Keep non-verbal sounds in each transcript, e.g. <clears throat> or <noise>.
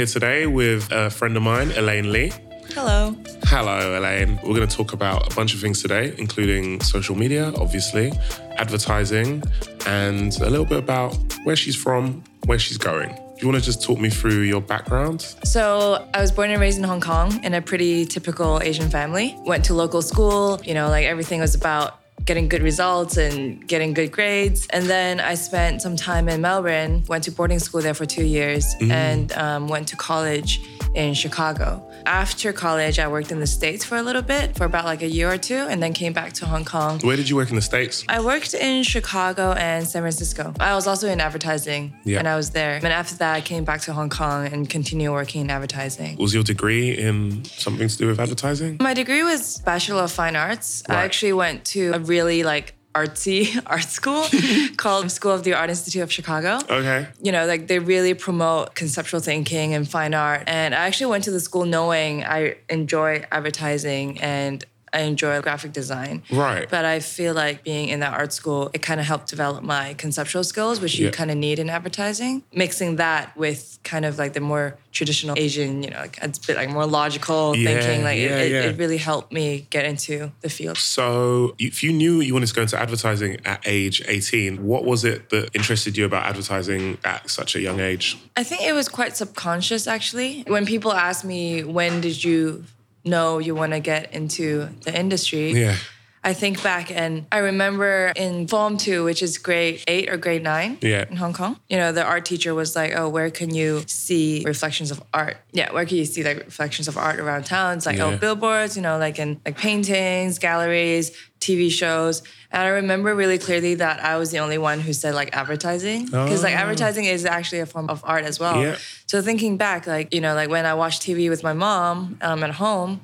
here today with a friend of mine, Elaine Lee. Hello. Hello, Elaine. We're going to talk about a bunch of things today, including social media, obviously, advertising, and a little bit about where she's from, where she's going. Do you want to just talk me through your background? So, I was born and raised in Hong Kong in a pretty typical Asian family. Went to local school, you know, like everything was about getting good results and getting good grades. And then I spent some time in Melbourne, went to boarding school there for two years, and um, went to college in Chicago. After college, I worked in the States for a little bit, for about like a year or two, and then came back to Hong Kong. Where did you work in the States? I worked in Chicago and San Francisco. I was also in advertising Yeah. and I was there. And after that, I came back to Hong Kong and continued working in advertising. Was your degree in something to do with advertising? My degree was Bachelor of Fine Arts. I actually went to a really like artsy <laughs> art school <laughs> called School of the Art Institute of Chicago. Okay. You know, like they really promote conceptual thinking and fine art. And I actually went to the school knowing I enjoy advertising and I enjoy graphic design. Right. But I feel like being in that art school, it kind of helped develop my conceptual skills, which Yeah. you kind of need in advertising. Mixing that with kind of like the more traditional Asian, you know, like a bit like more logical Yeah, thinking, like yeah, it, it, yeah. it really helped me get into the field. So, if you knew you wanted to go into advertising at age 18, what was it that interested you about advertising at such a young age? I think it was quite subconscious actually. When people ask me, when did you know you want to get into the industry? Yeah. I think back and I remember in Form 2, which is grade 8 or grade 9 Yeah. in Hong Kong, you know, the art teacher was like, oh, where can you see reflections of art? Yeah, where can you see like reflections of art around town? It's like, oh, Yeah. oh, billboards, you know, like in like paintings, galleries, TV shows. And I remember really clearly that I was the only one who said like advertising. Because like Oh. advertising is actually a form of art as well. Yeah. So thinking back, like, you know, like when I watched TV with my mom um, at home,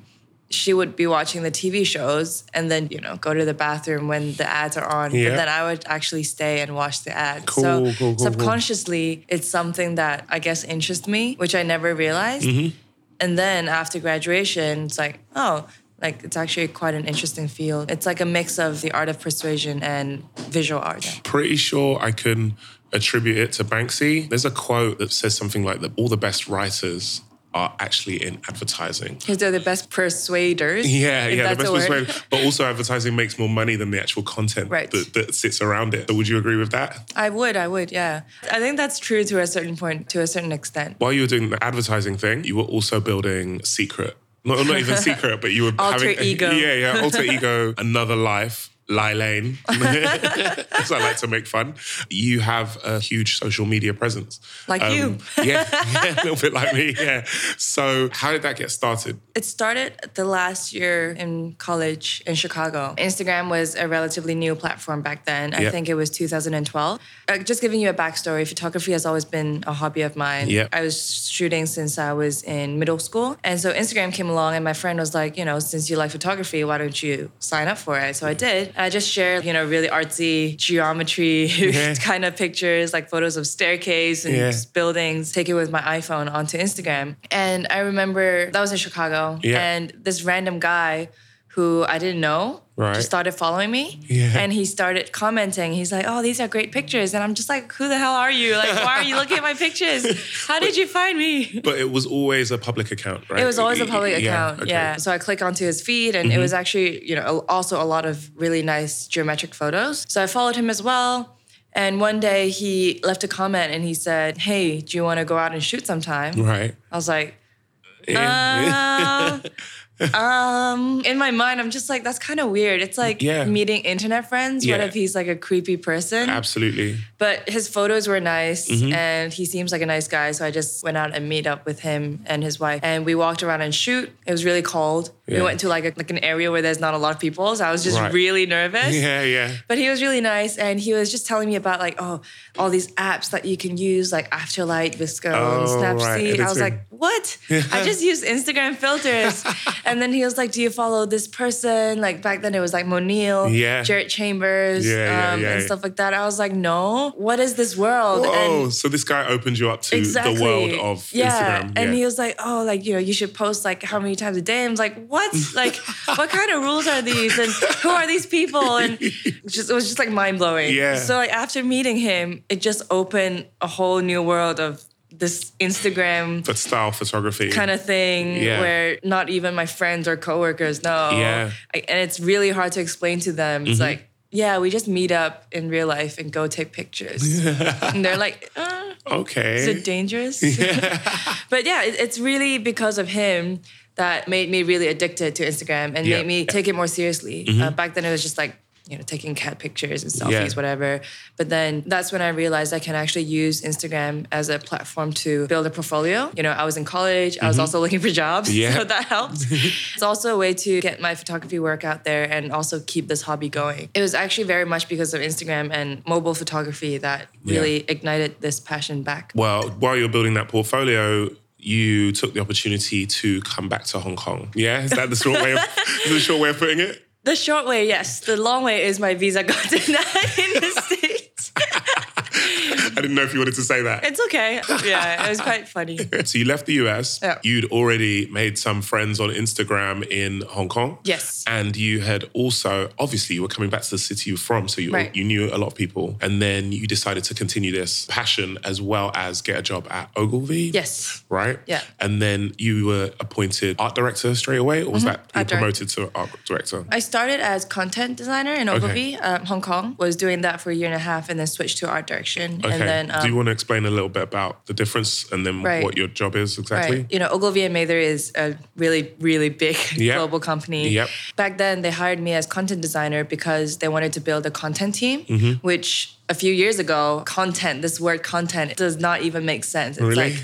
she would be watching the TV shows and then, you know, go to the bathroom when the ads are on. Yeah. But then I would actually stay and watch the ads. Cool, so cool, cool, cool. subconsciously, it's something that I guess interests me, which I never realized. Mm-hmm. And then after graduation, it's like, oh, like it's actually quite an interesting field. It's like a mix of the art of persuasion and visual art. Pretty sure I can attribute it to Banksy. There's a quote that says something like that all the best writers are actually in advertising. Because they're the best persuaders. <laughs> Yeah, yeah, the best a word. persuader. But also, advertising makes more money than the actual content Right. that, that sits around it. So would you agree with that? I would, I would, yeah. I think that's true to a certain point, to a certain extent. While you were doing the advertising thing, you were also building Secret. Not, not even Secret, but you were Alter having ego. Yeah, yeah, alter ego, <laughs> another life. Lai Lane, <laughs> as I like to make fun. You have a huge social media presence. Like you. <laughs> yeah, yeah, a little bit like me. Yeah. So, how did that get started? It started the last year in college in Chicago. Instagram was a relatively new platform back then. I Yep. think it was 2012. Uh, just giving you a backstory, photography has always been a hobby of mine. Yep. I was shooting since I was in middle school. And so Instagram came along, and my friend was like, you know, since you like photography, why don't you sign up for it? So I did. I just shared, you know, really artsy geometry <laughs> Yeah. kind of pictures, like photos of staircase and Yeah. buildings, take it with my iPhone onto Instagram. And I remember that was in Chicago. Yeah. And this random guy who I didn't know Right. just started following me. Yeah. And he started commenting. He's like, oh, these are great pictures. And I'm just like, who the hell are you? Like, why are you looking at my pictures? <laughs> How did you find me? But it was always a public account, right? It was always a public Yeah, account. okay. Yeah. So I click onto his feed and it was actually, you know, also a lot of really nice geometric photos. So I followed him as well. And one day he left a comment and he said, Hey, do you want to go out and shoot sometime? Right. I was like, Yeah. uh, <laughs> <laughs> um, in my mind, I'm just like, that's kind of weird. It's like Yeah. meeting internet friends. What if he's like a creepy person? Absolutely. But his photos were nice Mm-hmm. and he seems like a nice guy. So I just went out and meet up with him and his wife. And we walked around and shoot. It was really cold. Yeah. We went to like a, like an area where there's not a lot of people. So I was just Right. really nervous. <laughs> Yeah, yeah. But he was really nice and he was just telling me about like, oh, all these apps that you can use, like Afterlight, VSCO, and Oh, right, Snapseed. I was like, what? <laughs> I just use Instagram filters. <laughs> and then he was like, do you follow this person? Like back then it was like Monil, Yeah. Jared Chambers, Yeah, um, and stuff like that. I was like, no, what is this world? Oh, And so this guy opened you up to exactly. the world of yeah. Instagram. And he was like, oh, like, you know, you should post like how many times a day? I was like, what? Like, what kind of rules are these? And who are these people? And <laughs> just, it was just like mind blowing. Yeah. So like after meeting him, it just opened a whole new world of this Instagram But style photography. kind of thing Yeah. where not even my friends or coworkers know. Yeah. Mm-hmm. I, and it's really hard to explain to them. It's like, yeah, we just meet up in real life and go take pictures. <laughs> and they're like, uh, Okay. is it dangerous? <laughs> Yeah. but yeah, it, it's really because of him that made me really addicted to Instagram and Yeah. made me take it more seriously. Uh, back then, it was just like, you know, taking cat pictures and selfies, Yeah. whatever. But then that's when I realized I can actually use Instagram as a platform to build a portfolio. You know, I was in college, I was also looking for jobs, <laughs> Mm-hmm. Yeah. so that helped. <laughs> it's also a way to get my photography work out there and also keep this hobby going. It was actually very much because of Instagram and mobile photography that Yeah. really ignited this passion back. well, while you're building that portfolio, you took the opportunity to come back to Hong Kong. Yeah, is that the short way of is the short way of putting it? The short way, yes. The long way is my visa got <laughs> denied in the. <laughs> I didn't know if you wanted to say that. It's okay. Yeah, it was quite funny. <laughs> So you left the US. Yeah. You'd already made some friends on Instagram in Hong Kong. Yes. And you had also, obviously, you were coming back to the city you're from, so you Right. you knew a lot of people. And then you decided to continue this passion as well as get a job at Ogilvy. Yes. Right. Yeah. And then you were appointed art director straight away, or was that you Mm-hmm. Art direct- promoted to art director? I started as content designer in Ogilvy, um, Hong Kong. Was doing that for a year and a half, and then switched to art direction. Okay. And then, um, Do you want to explain a little bit about the difference and then Right. what your job is exactly? Right. You know, Ogilvy and Mather is a really, really big <laughs> Yep. global company. Yep. Back then, they hired me as content designer because they wanted to build a content team, Mm-hmm. which a few years ago, content, this word content, does not even make sense. It's Really? like,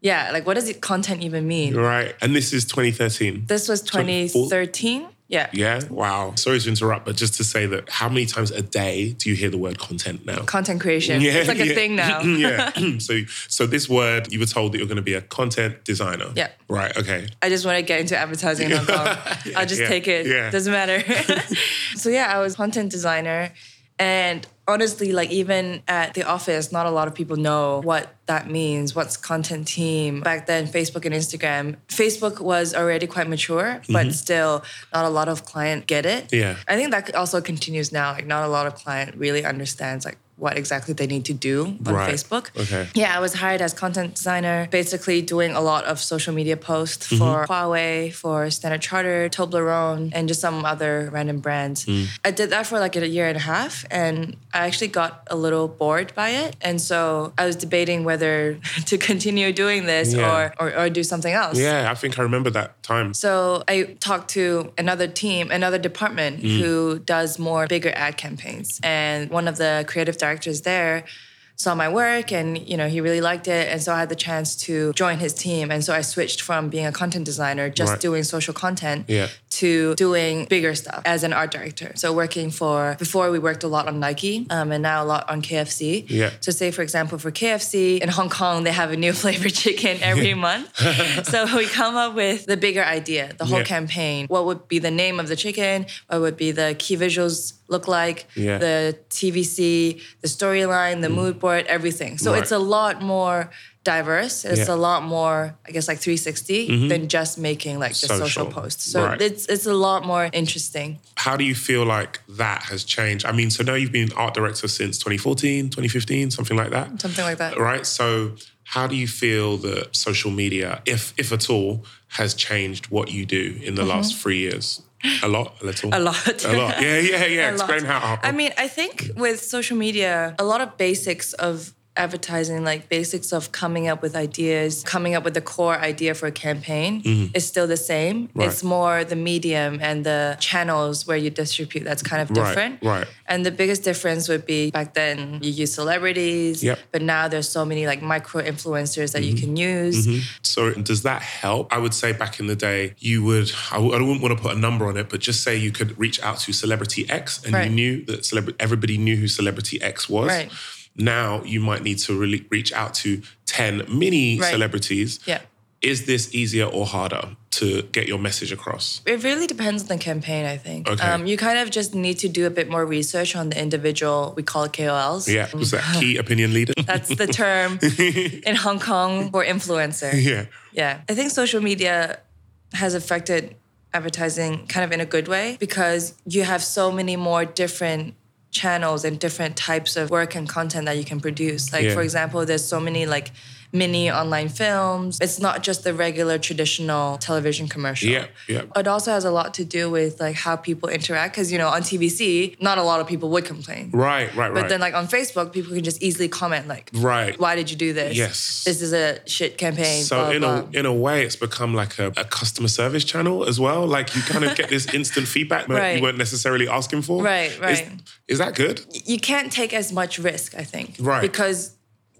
yeah, like what does it content even mean? Right. And this is 2013. This was 2013. Yeah. Yeah. Wow. Sorry to interrupt, but just to say that how many times a day do you hear the word content now? Content creation. Yeah, it's like a thing now. <laughs> yeah. <laughs> <clears throat> so, so this word, you were told that you're going to be a content designer. Yeah. Right. Okay. I just want to get into advertising in Hong Kong. I'll just yeah, take it. yeah. Doesn't matter. <laughs> so yeah, I was content designer. And honestly, like even at the office, not a lot of people know what that means. What's content team? Back then, Facebook and Instagram. Facebook was already quite mature, but still not a lot of client get it. Mm-hmm. Yeah. I think that also continues now. Like not a lot of client really understands like what exactly they need to do on Right. Facebook. Okay. Yeah, I was hired as content designer, basically doing a lot of social media posts Mm-hmm. for Huawei, for Standard Chartered, Toblerone, and just some other random brands. Mm. I did that for like a year and a half, and I actually got a little bored by it. And so I was debating whether <laughs> to continue doing this Yeah. or, or or do something else. Yeah. I think I remember that time. So I talked to another team, another department Mm. who does more bigger ad campaigns. And one of the creative directors there saw my work and you know he really liked it and so I had the chance to join his team and so I switched from being a content designer just Right. doing social content Yeah. to doing bigger stuff as an art director so working for before we worked a lot on Nike um, and now a lot on KFC Yeah. so say for example for KFC in Hong Kong they have a new <laughs> flavored chicken every month <laughs> so we come up with the bigger idea, the whole Yeah. campaign. What would be the name of the chicken? What would be the key visuals look like? Yeah. Mm. The TVC, the storyline, the mood board, everything. So Right. it's a lot more diverse. It's Yeah. Mm-hmm. a lot more, I guess, like 360 than just making like the social, Social. posts. So Right. it's it's a lot more interesting. How do you feel like that has changed? I mean, so now you've been art director since 2014, 2015, something like that. Something like that. Right. So how do you feel that social media, if if at all, has changed what you do in the last three years? A lot, a little. A lot. a lot. Yeah, yeah, yeah. <laughs> a lot. Explain how. I mean, I think with social media, a lot of basics of advertising, like basics of coming up with ideas, coming up with the core idea for a campaign is still the same. Mm-hmm. Right. It's more the medium and the channels where you distribute that's kind of different. right. right. And the biggest difference would be back then you use celebrities, Yep. but now there's so many like micro influencers that Mm-hmm. you can use. So does that help? I would say back in the day, you would, I w- I wouldn't want to put a number on it, but just say you could reach out to celebrity X and Right. you knew that celebra- everybody knew who celebrity X was. Right. Now you might need to really reach out to 10 mini Right. celebrities. Yeah. Is this easier or harder to get your message across? It really depends on the campaign, I think. Okay. Um, you kind of just need to do a bit more research on the individual, we call it KOLs. Yeah. Was that <laughs> key opinion leader? That's the term <laughs> in Hong Kong for influencer. yeah. Yeah. I think social media has affected advertising kind of in a good way because you have so many more different channels and different types of work and content that you can produce. Like Yeah. for example, there's so many like mini online films. It's not just the regular traditional television commercial. Yeah, yeah. It also has a lot to do with like how people interact because you know on TVC, not a lot of people would complain. Right, right, right. But then like on Facebook, people can just easily comment like, Right. why did you do this? Yes. This is a shit campaign. So blah, in blah. a in a way, it's become like a, a customer service channel as well. Like you kind of get this <laughs> instant feedback that Right. you weren't necessarily asking for. Right, Is, right. is that good? you can't take as much risk, I think. Right. Because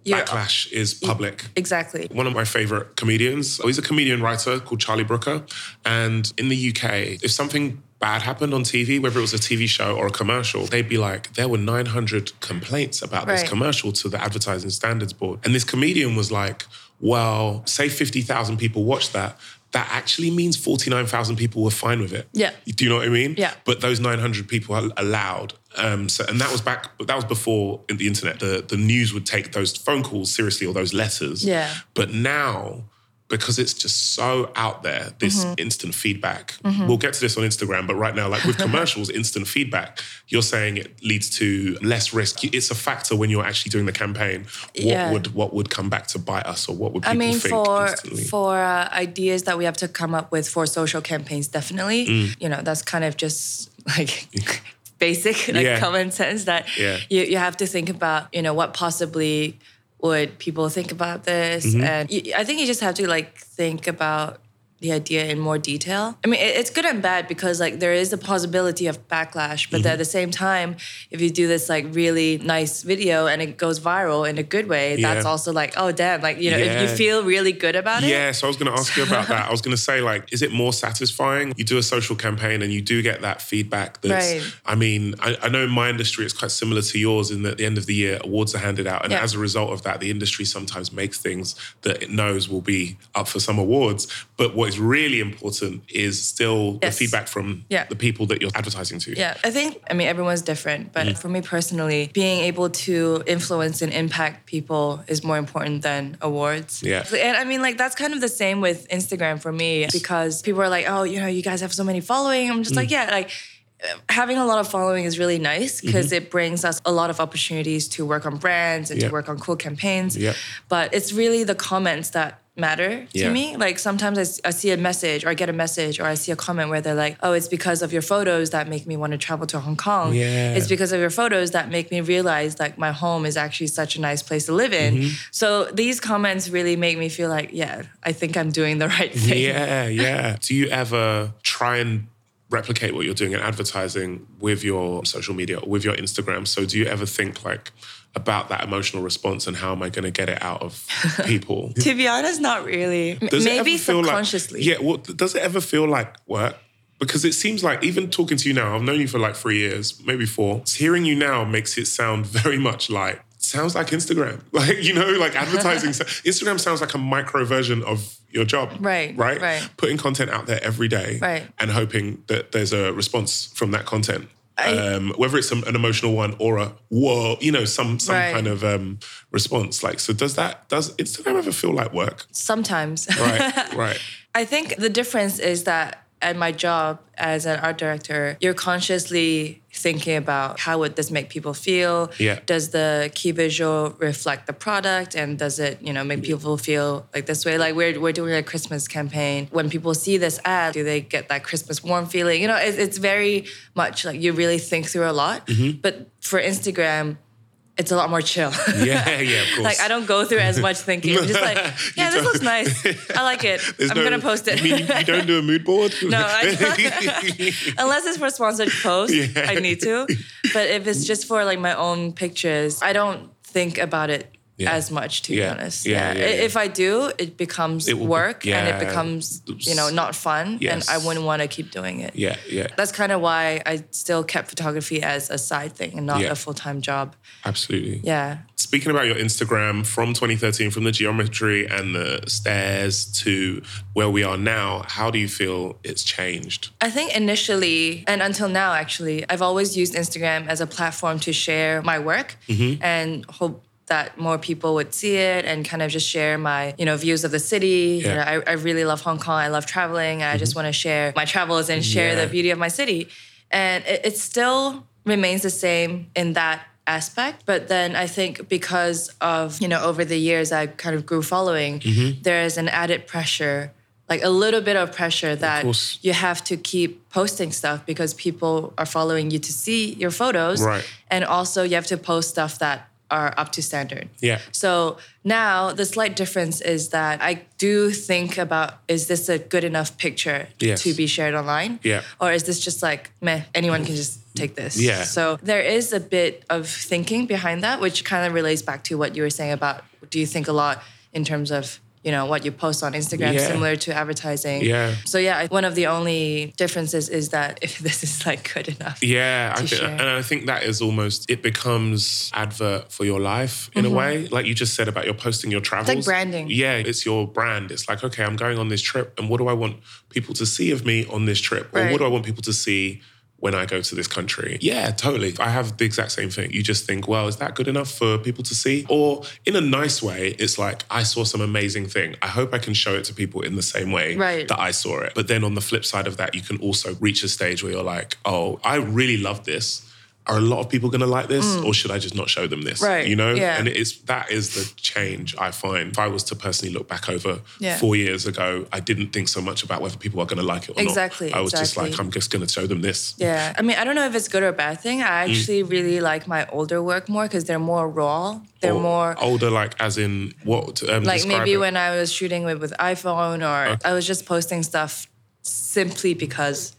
Backlash is public. exactly. One of my favorite comedians, oh, he's a comedian writer called Charlie Brooker. And in the UK, if something bad happened on TV, whether it was a TV show or a commercial, they'd be like, there were 900 complaints about this commercial to the Advertising Standards Board. And this comedian was like, well, say 50,000 people watched that. That actually means 49,000 people were fine with it. Yeah. Do you know what I mean? Yeah. But those 900 people are allowed. Um, so, and that was back, that was before in the internet, the, the news would take those phone calls seriously or those letters. Yeah. But now, because it's just so out there, this Mm-hmm. instant feedback. We'll get to this on Instagram, but right now, like with <laughs> commercials, instant feedback, you're saying it leads to less risk. It's a factor when you're actually doing the campaign. What Yeah. would what would come back to bite us, or what would I people mean, think for instantly? for uh, ideas that we have to come up with for social campaigns, definitely. Mm. You know, that's kind of just <laughs> like <laughs> basic, like Yeah. common sense that Yeah. you you have to think about. You know, what possibly would people think about this, Mm-hmm. and you, I think you just have to like think about the idea in more detail. I mean, it's good and bad because like there is a possibility of backlash, but Mm-hmm. at the same time, if you do this like really nice video and it goes viral in a good way, that's also like, oh damn, like you know, if you feel really good about it. Yeah, so I was going to ask you about that. I was going to say, like, is it more satisfying? You do a social campaign and you do get that feedback. That's, Right. I mean, I, I know in my industry it's quite similar to yours in that at the end of the year, awards are handed out. And Yeah. as a result of that, the industry sometimes makes things that it knows will be up for some awards. But what is really important is still the feedback from Yeah. the people that you're advertising to. Yeah, I think, I mean, everyone's different, but Mm. for me personally, being able to influence and impact people is more important than awards. Yeah. And I mean, like, that's kind of the same with Instagram for me because people are like, oh, you know, you guys have so many following. I'm just like, Mm. yeah, like, Having a lot of following is really nice because it brings us a lot of opportunities to work on brands and Mm-hmm. To work on cool campaigns. Yeah. But it's really the comments that matter to Yeah. me. Like sometimes I see a message or I get a message or I see a comment where they're like, oh, it's because of your photos that make me want to travel to Hong Kong. Yeah. It's because of your photos that make me realize like my home is actually such a nice place to live in. Mm-hmm. So these comments really make me feel like, yeah, I think I'm doing the <laughs> right thing. Yeah, yeah. <laughs> Do you ever try and replicate what you're doing in advertising with your social media or with your Instagram? So do you ever think like about that emotional response and how am I going to get it out of <laughs> people? To be honest, not really. Does Maybe subconsciously. Like, yeah, well, does it ever feel like work? Because it seems like even talking to you now, I've known you for like three years, maybe four. Hearing you now makes it sound <laughs> very much like sounds like Instagram. <laughs> Like, you know, like advertising. Instagram sounds like a micro version of your job. Right, Right. right. Putting content out there every day. Right. And hoping that there's a response from that content. I- um, whether it's an emotional one or a whoa, you know, some some Right. kind of um, response. Like, so does that does Instagram ever feel like work? Sometimes. Right, <laughs> right. I think the difference is that at my job as an art director, you're consciously thinking about how would this make people feel? Yeah. Does the key visual reflect the product and does it, you know, make people feel like this way? Like we're, we're doing a Christmas campaign. When people see this ad, do they get that Christmas warm feeling? You know, it, it's very much like you really think through a lot. Mm-hmm. But for Instagram, it's a lot more chill. Yeah, yeah, of <laughs> course. Like I don't go through as much thinking. I'm just like, <laughs> yeah, this looks nice. I like it. There's I'm no- gonna post it. You mean you, don't do a mood board? No, I <laughs> Unless it's for sponsored posts, Yeah. I need to. But if it's just for like my own pictures, I don't think about it Yeah. as much, to Yeah. be honest. Yeah, yeah, I- yeah. If I do, it becomes It will be- work and it becomes, you know, not fun. And I wouldn't want to keep doing it. yeah, yeah, That's kind of why I still kept photography as a side thing and not Yeah. a full time job. absolutely. Yeah. Speaking about your Instagram from 2013, from the geometry and the stairs to where we are now, how do you feel it's changed? I think initially and until now, actually, I've always used Instagram as a platform to share my work Mm-hmm. and hope that more people would see it and kind of just share my, you know, views of the city. You know, I, I really love Hong Kong. I love traveling. And I just want to share my travels and share Mm-hmm. Yeah. the beauty of my city. And it, it still remains the same in that aspect. But then I think because of, you know, over the years I kind of grew following, Mm-hmm. there is an added pressure, like a little bit of pressure that course. you have to keep posting stuff because people are following you to see your photos. Right. And also you have to post stuff that are up to standard. Yeah. So now the slight difference is that I do think about is this a good enough picture Yes. to be shared online? Yeah. Or is this just like, meh, anyone can just take this? Yeah. So there is a bit of thinking behind that, which kind of relates back to what you were saying about do you think a lot in terms of you know what you post on Instagram, Yeah. similar to advertising. Yeah. So yeah, one of the only differences is that <laughs> if this is like good enough. Yeah, I to think, share. and I think that is almost it becomes advert for your life in a mm-hmm. way. Like you just said about your posting your travels, Like branding. Yeah, it's your brand. It's like okay, I'm going on this trip, and what do I want people to see of me on this trip, or Right. what do I want people to see? When I go to this country. Yeah, totally. I have the exact same thing. You just think, well, is that good enough for people to see? Or in a nice way, it's like, I saw some amazing thing. I hope I can show it to people in the same way Right. that I saw it. But then on the flip side of that, you can also reach a stage where you're like, oh, I really love this. Are a lot of people going to like this, or should I just not show them this? Mm. Right, You know, yeah. and it's that is the change I find. If I was to personally look back over Yeah. four years ago, I didn't think so much about whether people are going to like it or Exactly, not. I was just like, I'm just going to show them this. Yeah. I mean, I don't know if it's good or a bad thing. Mm. I actually really like my older work more because they're more raw. They're Or more older, like as in what? Um, like maybe it. when I was shooting with with iPhone or I was just posting stuff simply because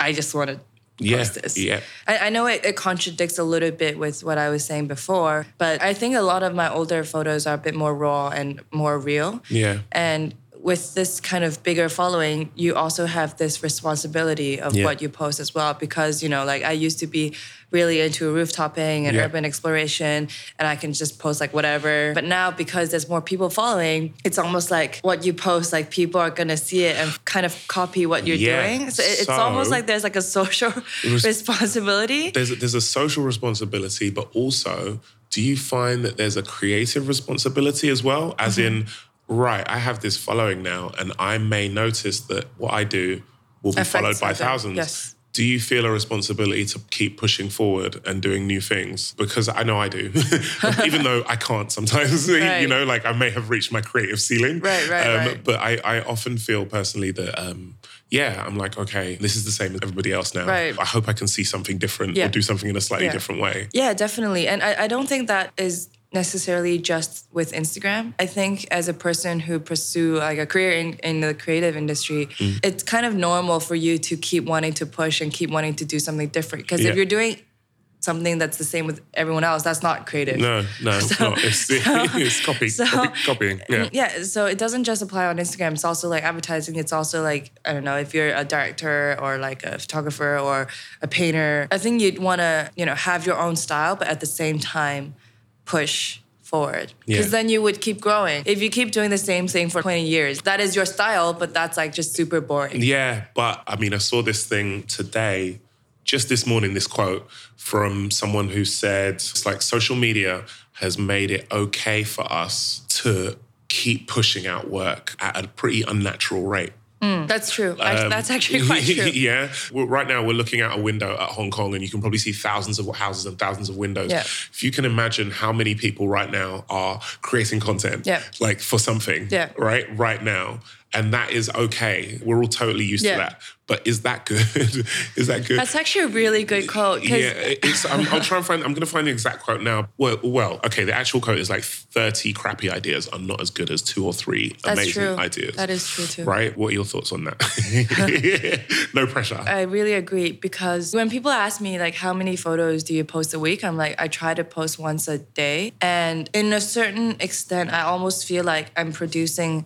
I just wanted Yeah, this. yeah. I, I know it, it contradicts a little bit with what I was saying before, but I think a lot of my older photos are a bit more raw and more real. Yeah. And with this kind of bigger following, you also have this responsibility of Yeah. what you post as well. Because, you know, like I used to be really into rooftoping and Yeah. urban exploration, and I can just post like whatever. But now, because there's more people following, it's almost like what you post, like people are gonna see it and kind of copy what you're Yeah. doing. So it- it's So- almost like there's like a social was- <laughs> responsibility. there's a, there's a social responsibility, but also, do you find that there's a creative responsibility as well? As Mm-hmm. in, right, I have this following now, and I may notice that what I do will be Affects followed by thousands. yes. Do you feel a responsibility to keep pushing forward and doing new things? Because I know I do, <laughs> even though I can't sometimes. <laughs> you know, like I may have reached my creative ceiling. Right, right, um, right. But I, I often feel personally that, um, yeah, I'm like, okay, this is the same as everybody else now. Right. I hope I can see something different Yeah. or do something in a slightly Yeah. different way. Yeah, definitely. And I, I don't think that is necessarily just with Instagram. I think as a person who pursue like a career in, in the creative industry, Mm. it's kind of normal for you to keep wanting to push and keep wanting to do something different. Because Yeah. if you're doing something that's the same with everyone else, that's not creative. No, no, <laughs> it's not. It's, <laughs> it's copy, so- copy, copying. Yeah. Yeah, so it doesn't just apply on Instagram. It's also like advertising. It's also like I don't know if you're a director or like a photographer or a painter. I think you'd want to you know have your own style, but at the same time push forward because Yeah. then you would keep growing. If you keep doing the same thing for 20 years, that is your style, but that's like just super boring. Yeah, but I mean, I saw this thing today, just this morning, this quote from someone who said it's like social media has made it okay for us to keep pushing out work at a pretty unnatural rate. That's true. Act- that's actually <laughs> quite true. Um, <laughs> yeah. Well, right now, we're looking out a window at Hong Kong, and you can probably see thousands of houses and thousands of windows. Yeah. If you can imagine how many people right now are creating content, Yeah. like for something, Yeah. right, right now, and that is okay. We're all totally used Yeah. to that. But is that good? <laughs> is that good? That's actually a really good quote. yeah, it's, I'm, I'll try and find. I'm going to find the exact quote now. Well, well, okay. The actual quote is like 30 crappy ideas are not as good as two or three That's amazing true. ideas. That is true too. Right? What are your thoughts on that? <laughs> no pressure. I really agree because when people ask me like how many photos do you post a week, I'm like I try to post once a day, and in a certain extent, I almost feel like I'm producing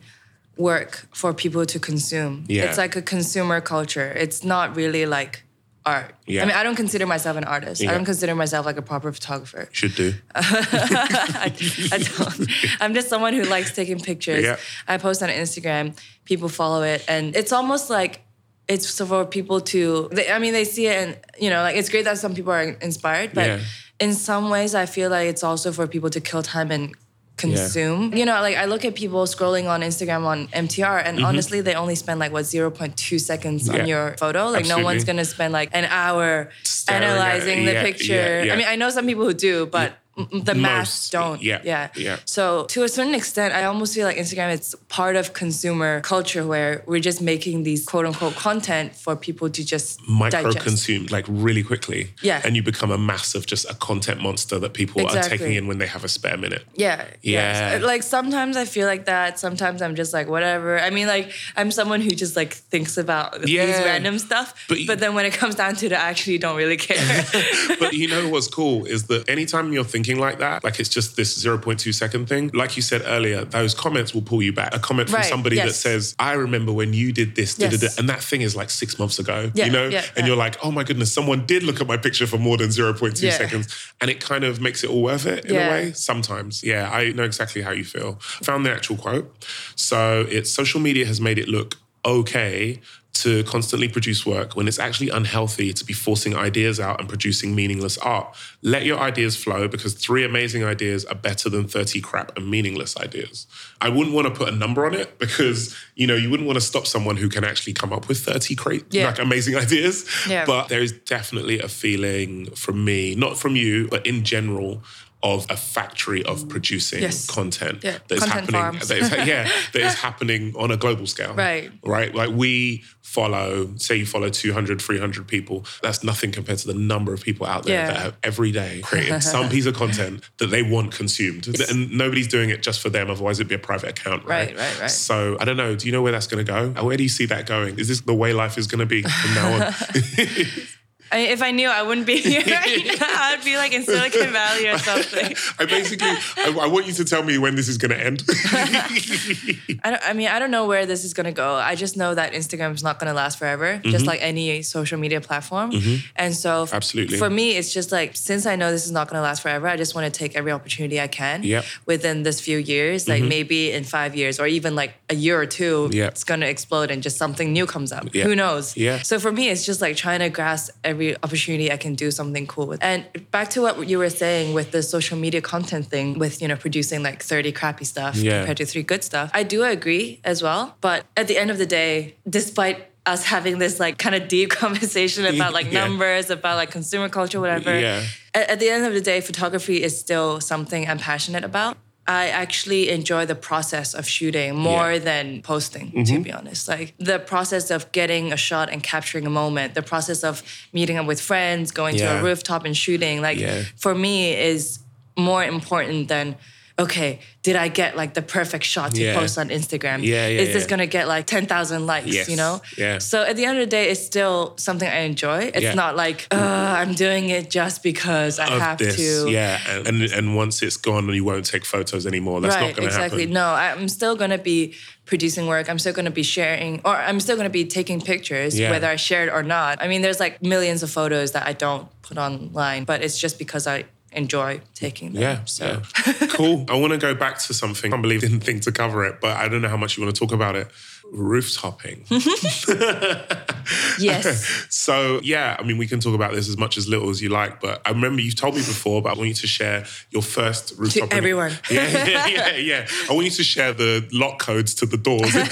work for people to consume. Yeah. It's like a consumer culture. It's not really like art. Yeah. I mean, I don't consider myself an artist. Yeah. I don't consider myself like a proper photographer. Should do. <laughs> I, I don't. I'm just someone who likes taking pictures. Yeah. I post on Instagram. People follow it, and it's almost like it's for people to. They, I mean, they see it, and you know, like it's great that some people are inspired, but Yeah. in some ways, I feel like it's also for people to kill time and consume. You know, like I look at people scrolling on Instagram on MTR, and honestly, they only spend like what 0.2 seconds Mm-hmm. Yeah. on your photo. Like no one's gonna spend like an hour Staring analyzing the Yeah, picture. yeah, yeah. I mean, I know some people who do, but the mass Most, don't. yeah, yeah, yeah. So to a certain extent, I almost feel like Instagram it's part of consumer culture where we're just making these quote unquote content for people to just Micro digest. consumed like really quickly. Yeah. And you become a mass of just a content monster that people are taking in when they have a spare minute. Yeah. Yeah. yes. Like sometimes I feel like that. Sometimes I'm just like whatever. I mean, like I'm someone who just like thinks about these random stuff. But But, then when it comes down to it, I actually don't really care. <laughs> but you know what's cool is that anytime you're thinking like that, like it's just this 0.2 second thing, like you said earlier, those comments will pull you back. A comment from Right, somebody that says, I remember when you did this, da, da, da," and that thing is like six months ago, Yeah, you know? yeah, and yeah. you're like, oh my goodness, someone did look at my picture for more than 0.2 Yeah. seconds. And it kind of makes it all worth it in a way. Sometimes. Yeah, I know exactly how you feel. Found the actual quote. So it's social media has made it look okay to constantly produce work when it's actually unhealthy to be forcing ideas out and producing meaningless art. Let your ideas flow because three amazing ideas are better than 30 crap and meaningless ideas. I wouldn't want to put a number on it because, you know, you wouldn't want to stop someone who can actually come up with 30 great, Yeah. like amazing <laughs> ideas. Yeah. But there is definitely a feeling from me, not from you, but in general, of a factory of producing Yes. content Yeah. that is Content happening. That is, yeah, <laughs> that is happening on a global scale. Right. Right. Like we follow, say you follow 200, 300 people. That's nothing compared to the number of people out there Yeah. that have every day created <laughs> some piece of content that they want consumed. And nobody's doing it just for them. Otherwise, it'd be a private account. Right. Right, right, right. So I don't know. Do you know where that's going to go? Where do you see that going? Is this the way life is going to be from now on? <laughs> I if I knew, I wouldn't be here right <laughs> now. I'd be like in Silicon Valley or something. <laughs> I basically, I, I want you to tell me when this is going to end. <laughs> I, don't, I mean, I don't know where this is going to go. I just know that Instagram is not going to last forever, just mm-hmm. like any social media platform. Mm-hmm. And so, f- Absolutely. for me, it's just like, since I know this is not going to last forever, I just want to take every opportunity I can Yep. within this few years. Like mm-hmm. maybe in five years or even like a year or two, Yep. it's going to explode and just something new comes up. Yeah. Who knows? Yeah. So for me, it's just like trying to grasp every opportunity I can do something cool with. And back to what you were saying with the social media content thing, with you know producing like thirty crappy stuff Yeah. compared to three good stuff. I do agree as well. But at the end of the day, despite us having this like kind of deep <laughs> conversation about like Yeah. numbers, about like consumer culture, whatever. Yeah. At, at the end of the day, photography is still something I'm passionate about. I actually enjoy the process of shooting more Yeah. than posting, Mm-hmm. to be honest. Like the process of getting a shot and capturing a moment, the process of meeting up with friends, going to a rooftop and shooting, like Yeah. for me is more important than okay, did I get like the perfect shot to Yeah. post on Instagram? Yeah, yeah, Is this yeah. gonna get like 10,000 likes, Yes. you know? Yeah. So at the end of the day, it's still something I enjoy. It's not like, I'm doing it just because I of have this, to. yeah, and, and once it's gone, you won't take photos anymore. That's right, not going to happen. exactly. happen. No, I'm still gonna be producing work. I'm still gonna be sharing, or I'm still gonna be taking pictures, Yeah. whether I share it or not. I mean, there's like millions of photos that I don't put online, but it's just because I enjoy taking them. Yeah, So yeah. <laughs> cool. I want to go back to something. I can't believe I didn't think to cover it, but I don't know how much you want to talk about it. Rooftopping. <laughs> <laughs> yes. so yeah, I mean, we can talk about this as much as little as you like, but I remember you've told me before, but I want you to share your first rooftop. To everyone. Yeah, yeah, yeah, yeah. I want you to share the lock codes to the doors of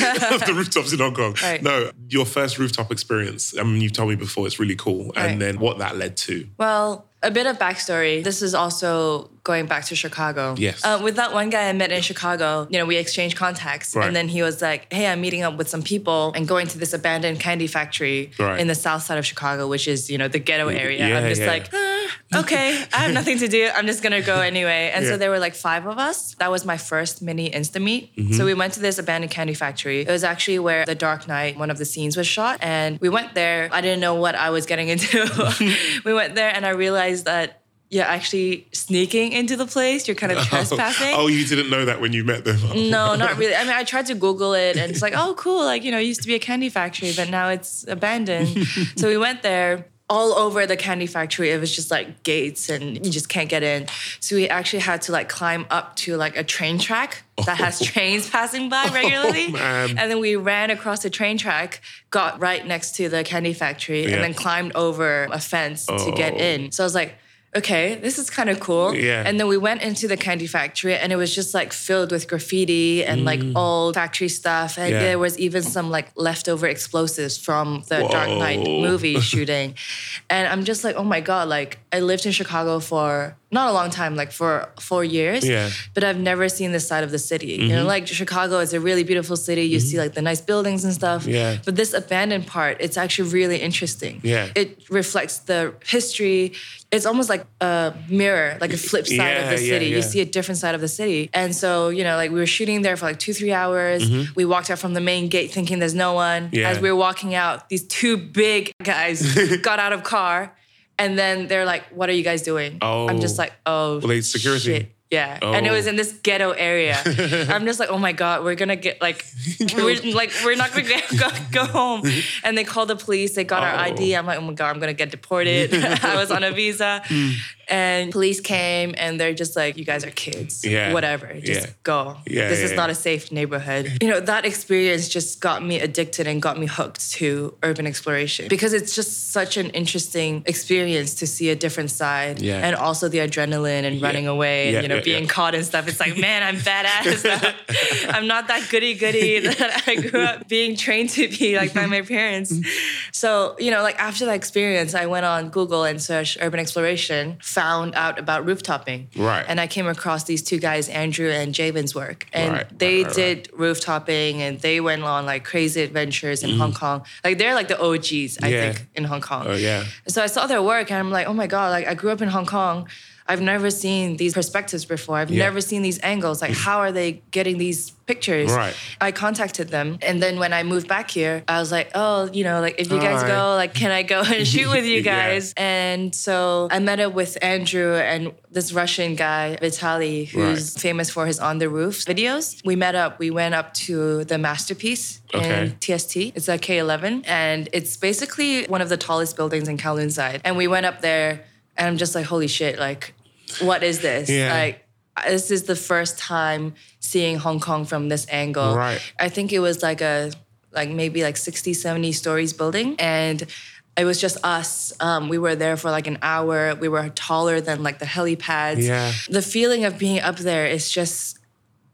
the rooftops in Hong Kong. Right. No, your first rooftop experience. I mean, you've told me before it's really cool, Right. and then what that led to. Well, a bit of backstory. This is also going back to Chicago. Yes. Uh, with that one guy I met in Chicago, you know, we exchanged contacts. Right. And then he was like, hey, I'm meeting up with some people and going to this abandoned candy factory Right. in the south side of Chicago, which is, you know, the ghetto area. Yeah, I'm just yeah. like, "Ah, okay, I have nothing to do. I'm just going to go anyway. And Yeah. so there were like five of us. That was my first mini Insta meet. Mm-hmm. So we went to this abandoned candy factory. It was actually where The Dark Knight, one of the scenes was shot. And we went there. I didn't know what I was getting into. <laughs> <laughs> we went there and I realized that you're actually sneaking into the place. You're kind of <laughs> oh. trespassing. Oh, you didn't know that when you met them. No, <laughs> not really. I mean, I tried to Google it and it's like, oh, cool. Like, you know, it used to be a candy factory, but now it's abandoned. <laughs> so we went there. All over the candy factory, it was just like gates and you just can't get in. So we actually had to like climb up to like a train track that has oh. trains passing by oh, regularly. Oh. And then we ran across the train track, got right next to the candy factory, Yeah. and then climbed over a fence to get Oh. in. So I was like, okay, this is kind of cool. Yeah. And then we went into the candy factory and it was just like filled with graffiti and like old factory stuff. And Mm. Yeah. there was even some like leftover explosives from the Dark Knight movie <laughs> shooting. And I'm just like, oh my God, like I lived in Chicago for not a long time, like for four years. Yeah. But I've never seen this side of the city. You know, like Chicago is a really beautiful city. You see like the nice buildings and stuff. Yeah. But this abandoned part, it's actually really interesting. Yeah. It reflects the history. It's almost like a mirror, like a flip side Yeah, of the city. yeah. You see a different side of the city. And so, you know, like we were shooting there for like two, three hours. We walked out from the main gate thinking there's no one. Mm-hmm. Yeah. As we were walking out, these two big guys <laughs> got out of car. And then they're like, what are you guys doing? Oh, I'm just Oh. like, oh, Well, they security. shit. Yeah, and it Oh. was in this ghetto area. <laughs> I'm just like, oh my god, we're gonna get like, we're <laughs> like, we're not gonna go, go home. And they called the police. They got our Oh. ID. I'm like, oh my god, I'm gonna get deported. <laughs> I was on a visa, mm. And police came and they're just like, you guys are kids. Yeah. whatever, just Yeah. go. Yeah, this yeah, is yeah. not a safe neighborhood. You know, that experience just got me addicted and got me hooked to urban exploration because it's just such an interesting experience to see a different side Yeah. and also the adrenaline and running away and you know being caught and stuff. It's like, man, I'm badass. <laughs> <laughs> I'm not that goody goody <laughs> that I grew up being trained to be like by my parents. So, you know, like after that experience, I went on Google and searched urban exploration, found out about rooftopping. Right. And I came across these two guys, Andrew and Javen's work. And Right, they right, did rooftopping and they went on like crazy adventures in Hong Kong. Like they're like the OGs, I Mm. Yeah. think, in Hong Kong. Oh yeah. So I saw their work and I'm like, oh my God, like I grew up in Hong Kong. I've never seen these perspectives before. I've Yeah. never seen these angles. Like, mm. how are they getting these pictures? Right. I contacted them. And then when I moved back here, I was like, oh, you know, like if you guys Hi. go, like, can I go and <laughs> shoot with you Yeah. guys? And so I met up with Andrew and this Russian guy, Vitaly, who's Right. famous for his on the roof videos. We met up, we went up to the masterpiece Okay. in TST. It's a K11. And it's basically one of the tallest buildings in Kowloon side. And we went up there and I'm just like, holy shit, like, what is this? Yeah. Like, this is the first time seeing Hong Kong from this angle. Right. I think it was like a, like maybe like 60, 70 stories building. And it was just us. Um, we were there for like an hour. We were taller than like the helipads. Yeah. The feeling of being up there is just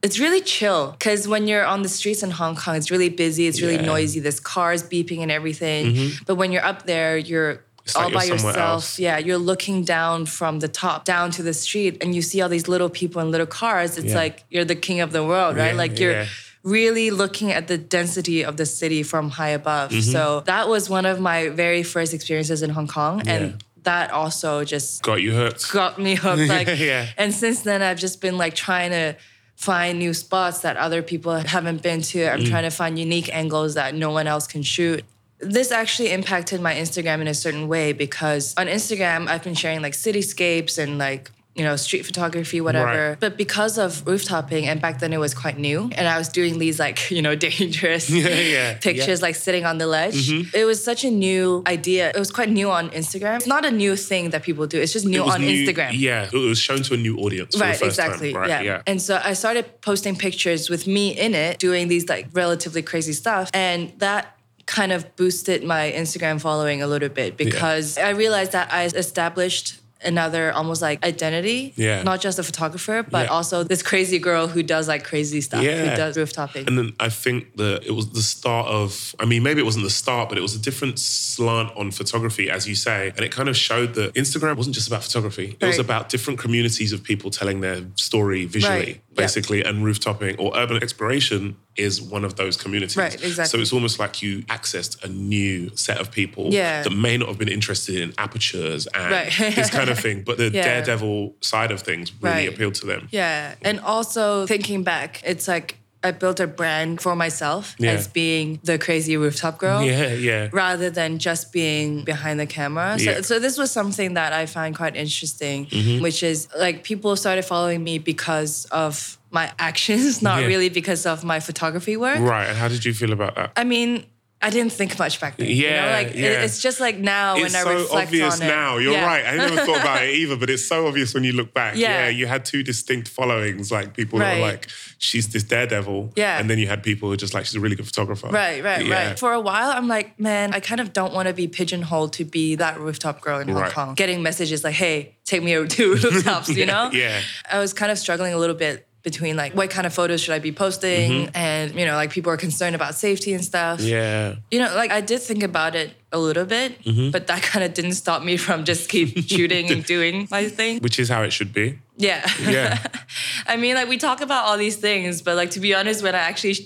it's really chill because when you're on the streets in Hong Kong, it's really busy, it's really Yeah. Mm-hmm. noisy, there's cars beeping and everything. But when you're up there, you're all by yourself. else. Yeah, you're looking down from the top down to the street and you see all these little people in little cars. It's Yeah. like you're the king of the world, right? Yeah, like you're yeah. really looking at the density of the city from high above. Mm-hmm. So that was one of my very first experiences in Hong Kong. And that also just Got you hooked. got me <laughs> hooked. Like, Yeah. and since then, I've just been like trying to find new spots that other people haven't been to. Mm. I'm trying to find unique angles that no one else can shoot. This actually impacted my Instagram in a certain way because on Instagram, I've been sharing like cityscapes and like, you know, street photography, whatever. Right. But because of rooftopping, and back then it was quite new, and I was doing these like, <laughs> you know, dangerous <laughs> Yeah, yeah, pictures like sitting on the ledge. Mm-hmm. It was such a new idea. It was quite new on Instagram. It's not a new thing that people do. It's just new It on new- Instagram. Yeah, it was shown to a new audience. For Right, the first exactly. Time. Right, yeah. yeah. And so I started posting pictures with me in it, doing these like relatively crazy stuff. And that kind of boosted my Instagram following a little bit because I realized that I established another almost like identity. Yeah. Not just a photographer, but Yeah. also this crazy girl who does like crazy stuff, Yeah. who does rooftopping. And then I think that it was the start of, I mean, maybe it wasn't the start, but it was a different slant on photography, as you say. And it kind of showed that Instagram wasn't just about photography, it was about different communities of people telling their story visually, Right. Basically. And rooftopping or urban exploration is one of those communities. Right, exactly. So it's almost like you accessed a new set of people Yeah. that may not have been interested in apertures and Right. <laughs> this kind of thing, but the Yeah. daredevil side of things really Right. appealed to them. Yeah. And also thinking back, it's like I built a brand for myself Yeah. as being the crazy rooftop girl. Yeah, yeah. rather than just being behind the camera. So, Yeah. Mm-hmm. so this was something that I find quite interesting, which is like people started following me because of my actions, <laughs> not Yeah. really because of my photography work. Right. And how did you feel about that? I mean, I didn't think much back then. you know? Yeah, like yeah. it's just like now It's when I reflect obvious on it. now. You're Yeah. right. I never thought about it <laughs> either, but it's so obvious when you look back. Yeah. you had two distinct followings. Like people that were like, she's this daredevil. Yeah. And then you had people who are just like, she's a really good photographer. Right, right, Yeah. right. For a while, I'm like, man, I kind of don't want to be pigeonholed to be that rooftop girl in Hong Right. Kong. Getting messages like, hey, take me over to <laughs> rooftops, you <laughs> know? Yeah. I was kind of struggling a little bit between like what kind of photos should I be posting and you know like people are concerned about safety and stuff. Mm-hmm. Yeah. You know, like I did think about it a little bit, Mm-hmm. but that kind of didn't stop me from just keep <laughs> shooting and doing my thing. Which is how it should be. Yeah. Yeah. <laughs> I mean, like we talk about all these things, but like to be honest, when I actually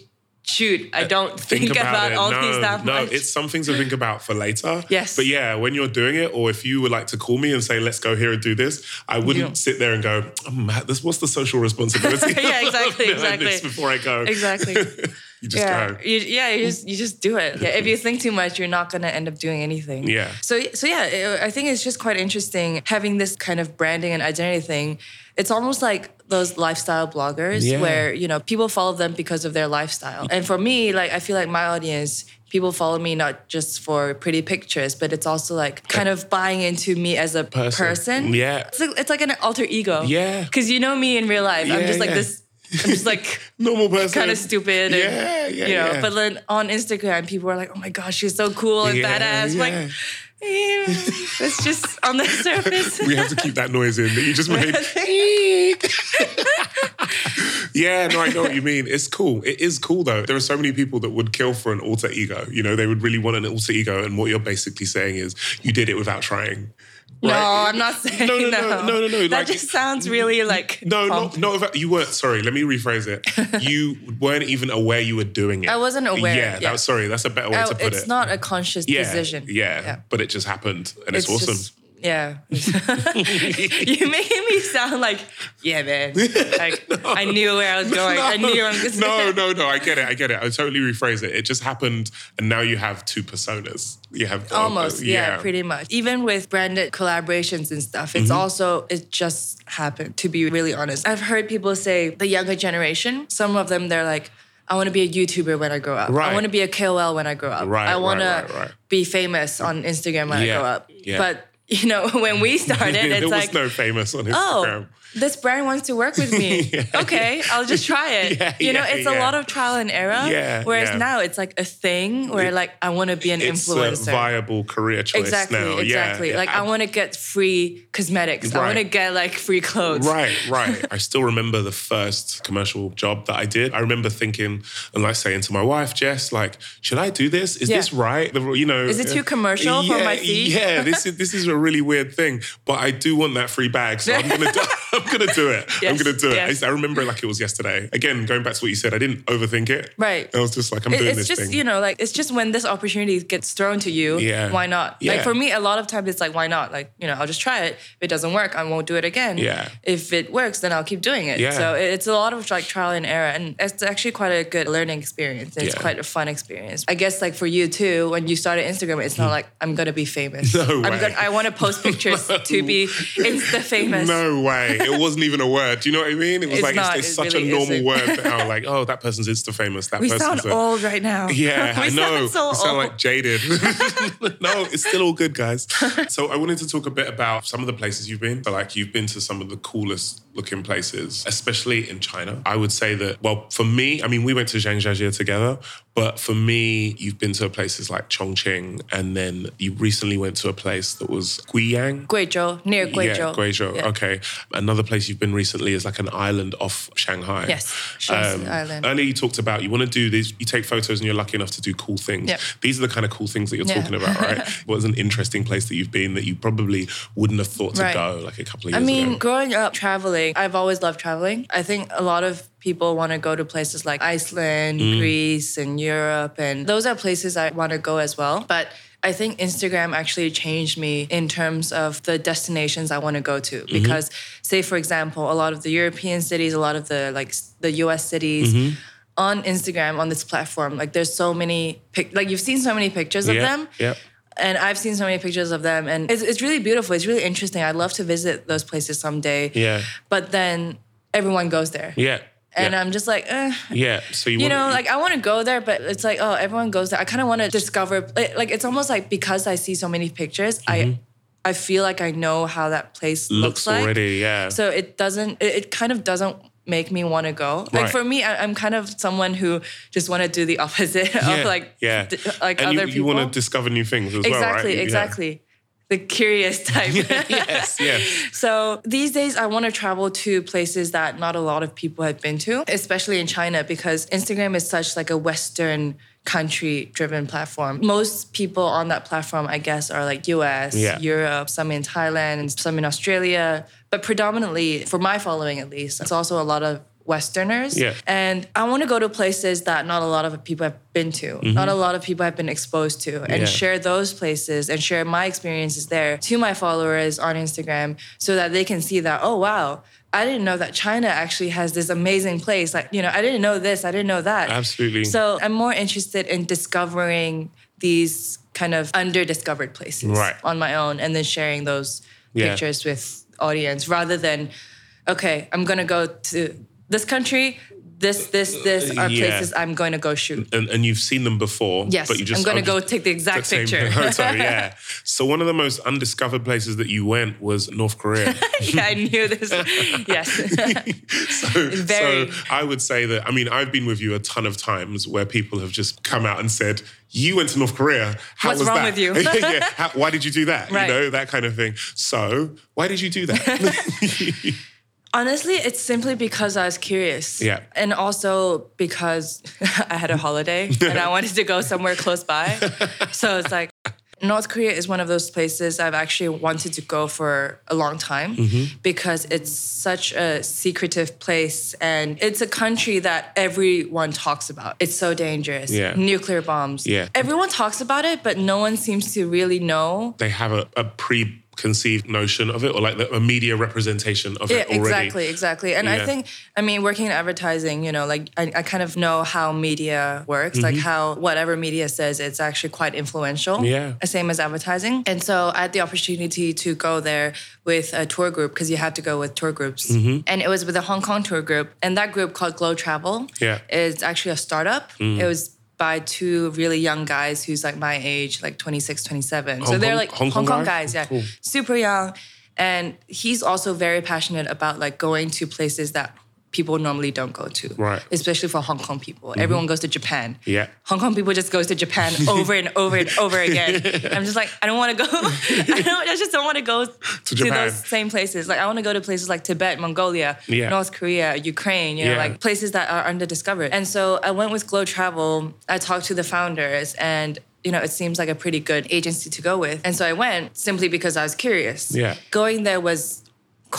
shoot, I uh, don't think, about, it. all no, these that no, much. it's some things to think about for later. Yes. But yeah, when you're doing it, or if you would like to call me and say, let's go here and do this, I wouldn't Yeah. sit there and go, oh, Matt, this, what's the social responsibility? <laughs> Yeah, exactly, <laughs> behind this exactly. before I go. Exactly. <laughs> you just yeah, go. you, yeah, you just you just do it. Yeah, if you think too much, you're not gonna end up doing anything. Yeah. So so yeah, I think it's just quite interesting having this kind of branding and identity thing. It's almost like those lifestyle bloggers Yeah. where you know people follow them because of their lifestyle. And for me, like I feel like my audience. People follow me not just for pretty pictures, but it's also like kind of buying into me as a Person. person. Yeah. It's like, it's like an alter ego. Yeah. Because you know me in real life. I'm just like yeah. this, I'm just like <laughs> Normal person. kind of stupid. And, Yeah, yeah, you know, yeah. But then on Instagram, people are like, "Oh my gosh, she's so cool and Yeah, badass." Yeah. Like, it's just <laughs> on the surface. we have to keep that noise in that you just made. <laughs> yeah, no, I know what you mean. It's cool. It is cool though. There are so many people that would kill for an alter ego. You know, they would really want an alter ego, and what you're basically saying is you did it without trying. No, I'm not saying No, no, no. no, no, no, no, That like- just sounds really like No, no, pomp. no. You weren't. Sorry, let me rephrase it. <laughs> You weren't even aware you were doing it. I wasn't aware, Yeah, yeah. That, sorry, that's a better way Oh, to put it's it. It's not a conscious yeah, decision. Yeah, but it just happened, and it's, awesome. just- yeah. <laughs> <laughs> you made me sound like, yeah, man. <laughs> Like I knew where I was going. I knew I was no, no, no. I get it. I get it. I totally rephrase it. It just happened, and now you have two personas. You have uh, Almost, yeah, pretty much. Even with branded collaborations and stuff, it's Mm-hmm. also it just happened. To be really honest, I've heard people say the younger generation. Some of them they're like, I want to be a YouTuber when I grow up. Right. I want to be a KOL when I grow up. Right, I want right, to be famous on Instagram when Yeah, I grow up. yeah. But you know, <laughs> when we <laughs> started, there it's was like. no famous on Oh, Instagram. This brand wants to work with me. <laughs> okay, I'll just try it. <laughs> Yeah, you know, yeah, it's a lot of trial and error. Yeah, Whereas yeah. now it's like a thing where like I want to be an It's influencer. It's a viable career choice Exactly, now. exactly. Yeah, like yeah. I want to get free cosmetics. I want to get like free clothes. Right, right. <laughs> I still remember the first commercial job that I did. I remember thinking and like saying to my wife, Jess, like, should I do this? Is Yeah. this right? The- You know, Is it too commercial for yeah, my feed? Yeah, this is this is a really weird thing, but I do want that free bag, so I'm gonna do, I'm gonna do it. I'm gonna do it. yes. I, remember it like it was yesterday. Again, going back to what you said, I didn't overthink it. Right. I was just like, I'm It- doing it's this just thing. you know like it's just when this opportunity gets thrown to you Yeah. why not Yeah. like for me a lot of times it's like why not like you know i'll just try it if it doesn't work i won't do it again Yeah. if it works then i'll keep doing it Yeah. so it's a lot of like trial and error and it's actually quite a good learning experience it's Yeah. quite a fun experience i guess like for you too when you started instagram it's not hmm. like i'm gonna be famous No i'm way. gonna i want to post <laughs> pictures to be insta famous No way. It wasn't even a word. Do you know what I mean? It was It's like not. it's, it's It such really a normal isn't. word now. Oh, like, oh, that person's Insta famous. That we person's sound a- old right now <laughs> Yeah, I know. sound so we sound old like jaded. <laughs> <laughs> no, it's still all good, guys. So I wanted to talk a bit about some of the places you've been. So like you've been to some of the coolest looking places, especially in China. I would say that, well, for me, I mean, we went to Zhangjiajie together, but for me, you've been to places like Chongqing, and then you recently went to a place that was Guiyang. Guizhou, near Guizhou. Yeah, Guizhou. Yeah. Okay. Another place you've been recently is like an island off Shanghai. Yes, Shaanxi um, Island. Earlier you talked about you want to do these, you take photos and you're lucky enough to do cool things. Yep. These are the kind of cool things that you're Yeah. talking about, right? <laughs> What's an interesting place that you've been that you probably wouldn't have thought to Right. go like a couple of years ago? I mean, ago? growing up traveling, I've always loved traveling. I think a lot of people want to go to places like Iceland, Mm. Greece, and Europe, and those are places I want to go as well. But I think Instagram actually changed me in terms of the destinations I want to go to. Mm-hmm. Because, say for example, a lot of the European cities, a lot of the like the U.S. cities. Mm-hmm. On Instagram, on this platform, like there's so many, pic- like you've seen so many pictures of Yeah, them, yeah. And I've seen so many pictures of them, and it's, it's really beautiful. It's really interesting. I'd love to visit those places someday. Yeah. But then everyone goes there. Yeah. And Yeah. I'm just like, eh. Yeah. So you, You know, like I want to go there, but it's like, oh, everyone goes there. I kind of want to discover. Like, it's almost like because I see so many pictures, I, I feel like I know how that place looks, Mm-hmm. looks like. already. Yeah. So it doesn't. It, it kind of doesn't make me want to go. Like Right. for me, I, I'm kind of someone who just want to do the opposite <laughs> yeah. of like, yeah. d- like and other you, people. you want to discover new things as well, right? exactly, Yeah. exactly. The curious <laughs> type. yes. <laughs> Yes. So these days, I want to travel to places that not a lot of people have been to, especially in China, because Instagram is such like a Western country-driven platform. Most people on that platform, I guess, are like U.S., Yeah. Europe, some in Thailand, and some in Australia. But predominantly, for my following at least, it's also a lot of Westerners. Yeah. And I want to go to places that not a lot of people have been to, mm-hmm. not a lot of people have been exposed to, and Yeah. share those places and share my experiences there to my followers on Instagram so that they can see that, oh, wow, I didn't know that China actually has this amazing place. Like, you know, I didn't know this, I didn't know that. Absolutely. So I'm more interested in discovering these kind of under-discovered places Right. on my own and then sharing those Yeah. pictures with audience rather than, okay, I'm gonna go to this country, this, this, this are Yeah. places I'm going to go shoot. and, and you've seen them before. Yes, but you just I'm going to oh, go take the exact the picture. <laughs> Oh, photo, yeah. <laughs> So one of the most undiscovered places that you went was North Korea. <laughs> yeah, I knew this. yes. so, Very. so I would say that I mean I've been with you a ton of times where people have just come out and said you went to North Korea. How What's was wrong that? with you? yeah, how, why did you do that? Right. You know that kind of thing. So why did you do that? Honestly, it's simply because I was curious. Yeah. And also because <laughs> I had a holiday and I wanted to go somewhere close by. <laughs> So it's like, North Korea is one of those places I've actually wanted to go for a long time Mm-hmm. because it's such a secretive place and it's a country that everyone talks about. It's so dangerous. Yeah. Nuclear bombs. Yeah. Everyone talks about it, but no one seems to really know they have a, a preconceived notion of it, or like the, a media representation of Yeah, it already. exactly, exactly. And Yeah. I think, I mean, working in advertising, you know, like I, I kind of know how media works, like how whatever media says, it's actually quite influential. Mm-hmm. Yeah. Same as advertising. And so I had the opportunity to go there with a tour group because you have to go with tour groups. Mm-hmm. And it was with a Hong Kong tour group. And that group called Glow Travel Yeah. Mm. is actually a startup. It was by two really young guys who's like my age, like 26, 27. so they're like Hong Hong Kong guys, yeah. Cool. Super young. And he's also very passionate about like going to places that people normally don't go to. Right. Mm-hmm. Especially for Hong Kong people. Everyone goes to Japan. Yeah. Hong Kong people just goes to Japan <laughs> over and over and over again. <laughs> I'm just like, I don't want to go. <laughs> I, don't, I just don't want to go to, Japan. those same places. Like I want to go to places like Tibet, Mongolia, Yeah. North Korea, Ukraine. You know, Yeah. like places that are underdiscovered. And so I went with Glow Travel. I talked to the founders and. You know, it seems like a pretty good agency to go with. And so I went simply because I was curious. Yeah. Going there was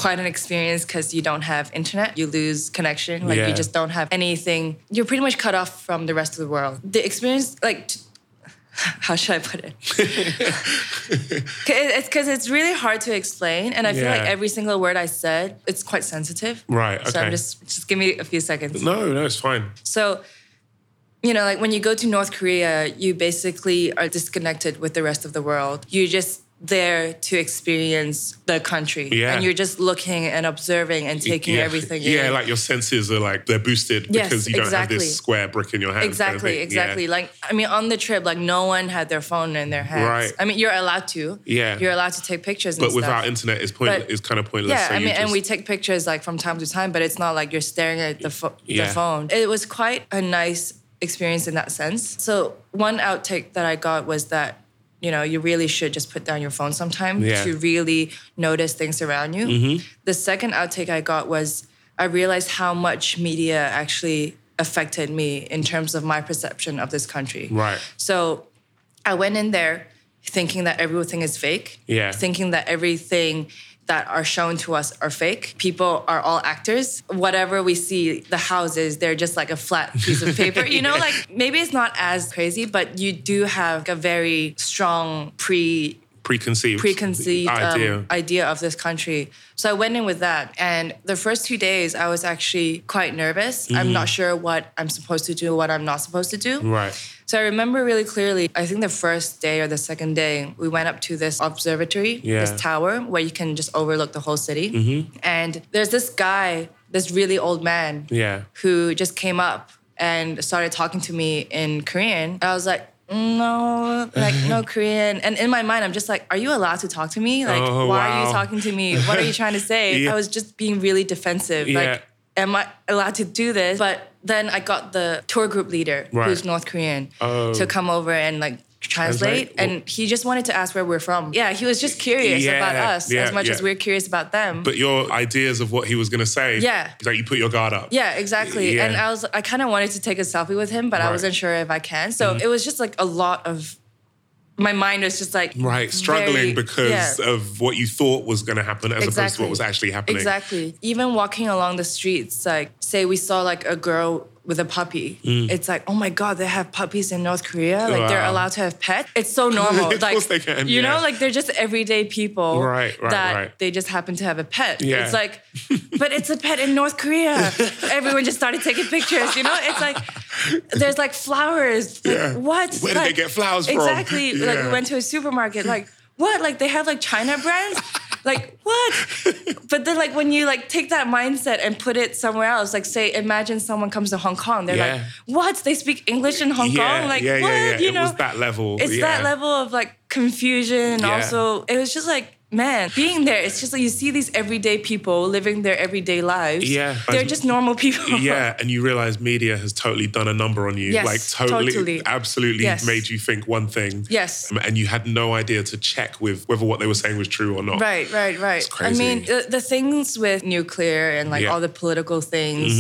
quite an experience because you don't have internet, you lose connection, like Yeah. you just don't have anything. You're pretty much cut off from the rest of the world. The experience, like, t- <laughs> how should I put it? <laughs> it's because it's really hard to explain, and I feel like every single word I said, it's quite sensitive. Right, So okay. I'm just just give me a few seconds. No, no, it's fine. So, you know, like when you go to North Korea, you basically are disconnected with the rest of the world. You're just there to experience the country. Yeah. And you're just looking and observing and taking yeah. everything Yeah, in. like your senses are like they're boosted Yes, because you don't have exactly. this square brick in your hand. kind of Exactly, exactly. Yeah. Like, I mean, on the trip, like, no one had their phone in their hands. Right. I mean, you're allowed to. Yeah. You're allowed to take pictures and But stuff. without internet, it's point. But- it's kind of pointless. Yeah, so I mean, and we take pictures like from time to time, but it's not like you're staring at the, Yeah. the phone. It was quite a nice experience in that sense. So one outtake that I got was that you know you really should just put down your phone sometime Yeah. to really notice things around you. Mm-hmm. The second outtake I got was I realized how much media actually affected me in terms of my perception of this country. Right. So I went in there thinking that everything is fake. Yeah. Thinking that everything that are shown to us are fake. People are all actors. Whatever we see, the houses, they're just like a flat piece of paper. You know, <laughs> like maybe it's not as crazy, but you do have a very strong pre preconceived preconceived idea. Um, idea of this country. So I went in with that. And the first two days, I was actually quite nervous. I'm not sure what I'm supposed to do, what I'm not supposed to do. right. So I remember really clearly, I think the first day or the second day, we went up to this observatory, Yeah. this tower where you can just overlook the whole city. Mm-hmm. And there's this guy this really old man Yeah. who just came up and started talking to me in Korean. And I was like, no, like no <laughs> Korean. And in my mind, I'm just like, are you allowed to talk to me? Like, Oh, why are you talking to me? What are you trying to <laughs> say? Yeah. I was just being really defensive. Like, am I allowed to do this? But then I got the tour group leader, Right. who's North Korean, Oh. to come over and like translate. Translate? And he just wanted to ask where we're from. Yeah, he was just curious Yeah, about us yeah, as much as we're curious about them. But your ideas of what he was going to say, Yeah. like you put your guard up. Yeah, exactly. Yeah. And I was I kind of wanted to take a selfie with him, but I Right. Mm-hmm. wasn't sure if I can. So it was just like a lot of my mind was just like Right, struggling very- because yeah. of what you thought was going to happen as opposed to what was actually happening. Exactly. Even walking along the streets, like say we saw like a girl with a puppy. It's like, oh my god, they have puppies in North Korea. Like they're Mm. Allowed to have pets. It's so normal. <laughs> Of like course they can, you yeah. know, like they're just everyday people. Right, right, that right. they just happen to have a pet. Yeah. It's like, but it's a pet in North Korea. <laughs> Everyone just started taking pictures. You know, it's like there's like flowers. Like, Yeah. What? Where did they get flowers from? Exactly. Like we went to a supermarket. Like what? Like they have like China brands. <laughs> Like what? But then like when you like take that mindset and put it somewhere else, like say imagine someone comes to Hong Kong, they're Yeah. like, what? They speak English in Hong yeah, Kong? Like yeah, what? yeah, yeah. You it know? was that level. it's yeah. that level of like confusion Yeah. also it was just like man being there it's just like you see these everyday people living their everyday lives Yeah. they're just normal people <laughs> yeah, and you realize media has totally done a number on you. Yes, like totally, totally. absolutely Yes. made you think one thing. Yes. Um, And you had no idea to check with whether what they were saying was true or not. Right, right, right. It's I mean, the, the things with nuclear and like Yeah. Mm-hmm. all the political things.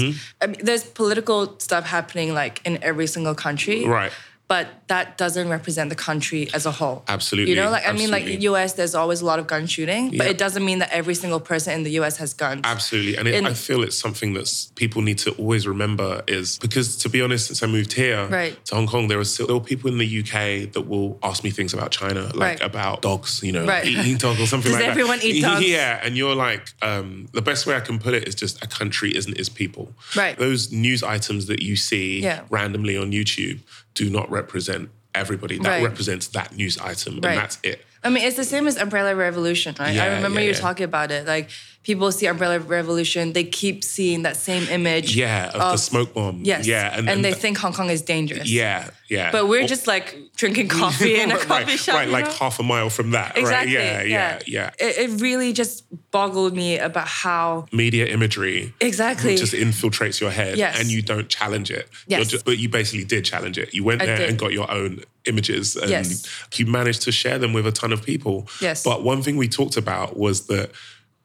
I mean, there's political stuff happening like in every single country. Right. But that doesn't represent the country as a whole. Absolutely, You know, like I mean, like the U.S. There's always a lot of gun shooting, but it doesn't mean that every single person in the U.S. has guns. Absolutely. And it, In- I feel it's something that people need to always remember is because, to be honest, since I moved here Right. to Hong Kong, there are still people in the UK that will ask me things about China, like Right. about dogs, you know, Right. eating dog or something <laughs> Does like everyone that. eat dogs? <laughs> Yeah. And you're like, um, the best way I can put it is just a country isn't its people. Right. Those news items that you see Yeah. randomly on YouTube do not represent everybody. That Right. represents that news item, Right. and that's it. I mean, it's the same as Umbrella Revolution, right? I remember yeah, you yeah. talking about it. Like people see Umbrella Revolution, they keep seeing that same image. Yeah, of, the smoke bomb. Yes. Yeah, and, they think Hong Kong is dangerous. Yeah, yeah. But we're Or- just like drinking <laughs> coffee in a coffee right, shop. right, like know? half a mile from that. Exactly. Right? Yeah, yeah, yeah. It, it really just boggled me about how Media imagery exactly. just infiltrates your head, Yes. and you don't challenge it. Yes. Just, but you basically did challenge it. You went I there did. and got your own images, and Yes. you managed to share them with a ton of people. Yes. But one thing we talked about was that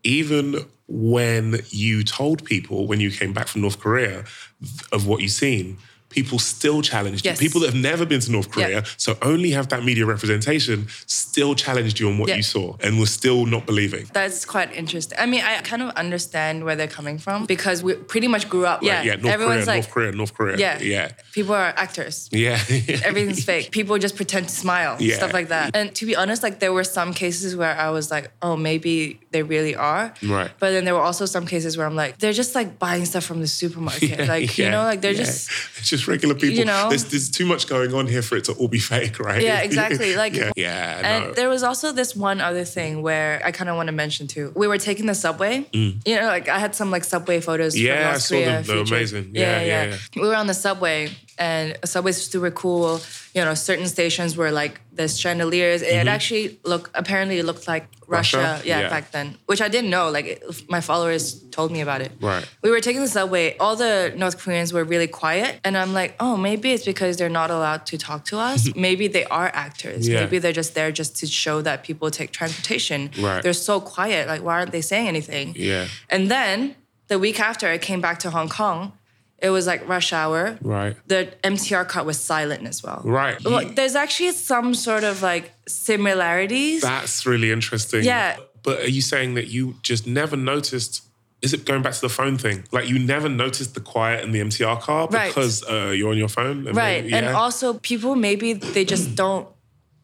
even when you told people when you came back from North Korea of what you've seen. People still challenged Yes. you. People that have never been to North Korea, Yeah. so only have that media representation, still challenged you on what Yeah. you saw and were still not believing. That's quite interesting. I mean, I kind of understand where they're coming from because we pretty much grew up. Right, yeah, North everyone's Korea, like, North Korea, North Korea. yeah, yeah, People are actors. yeah. <laughs> Everything's fake. People just pretend to smile, Yeah. stuff like that. And to be honest, like there were some cases where I was like, oh, maybe they really are. Right. But then there were also some cases where I'm like, they're just like buying stuff from the supermarket. <laughs> like, you know, like they're yeah. just <laughs> it's just regular people. you know? there's, there's too much going on here for it to all be <laughs> fake, right? Yeah, exactly. <laughs> Like- yeah, yeah And no. there was also this one other thing where I kind of want to mention too. We were taking the subway. You know, like I had some like subway photos. from Mm. Yeah, I saw Korea them. They were featured. amazing. Yeah, yeah, yeah. We were on the subway, and subway's super cool. You know, certain stations were like there's chandeliers. It actually looked apparently it looked like Russia. Mm-hmm. Russia? Yeah, Yeah. back then, which I didn't know. Like it, my followers told me about it. Right. We were taking the subway. All the North Koreans were really quiet, and I'm like, oh, maybe it's because they're not allowed to talk to us. <laughs> maybe they are actors. Yeah. Maybe they're just there just to show that people take transportation. Right. They're so quiet. Like, why aren't they saying anything? Yeah. And then the week after I came back to Hong Kong, it was like rush hour. Right. The MTR card was silent as well. Right. Well, there's actually some sort of like similarities. That's really interesting. Yeah. But are you saying that you just never noticed? Is it going back to the phone thing? Like you never noticed the quiet in the MTR car Right. because uh, you're on your phone, and right. maybe- And also people maybe they just don't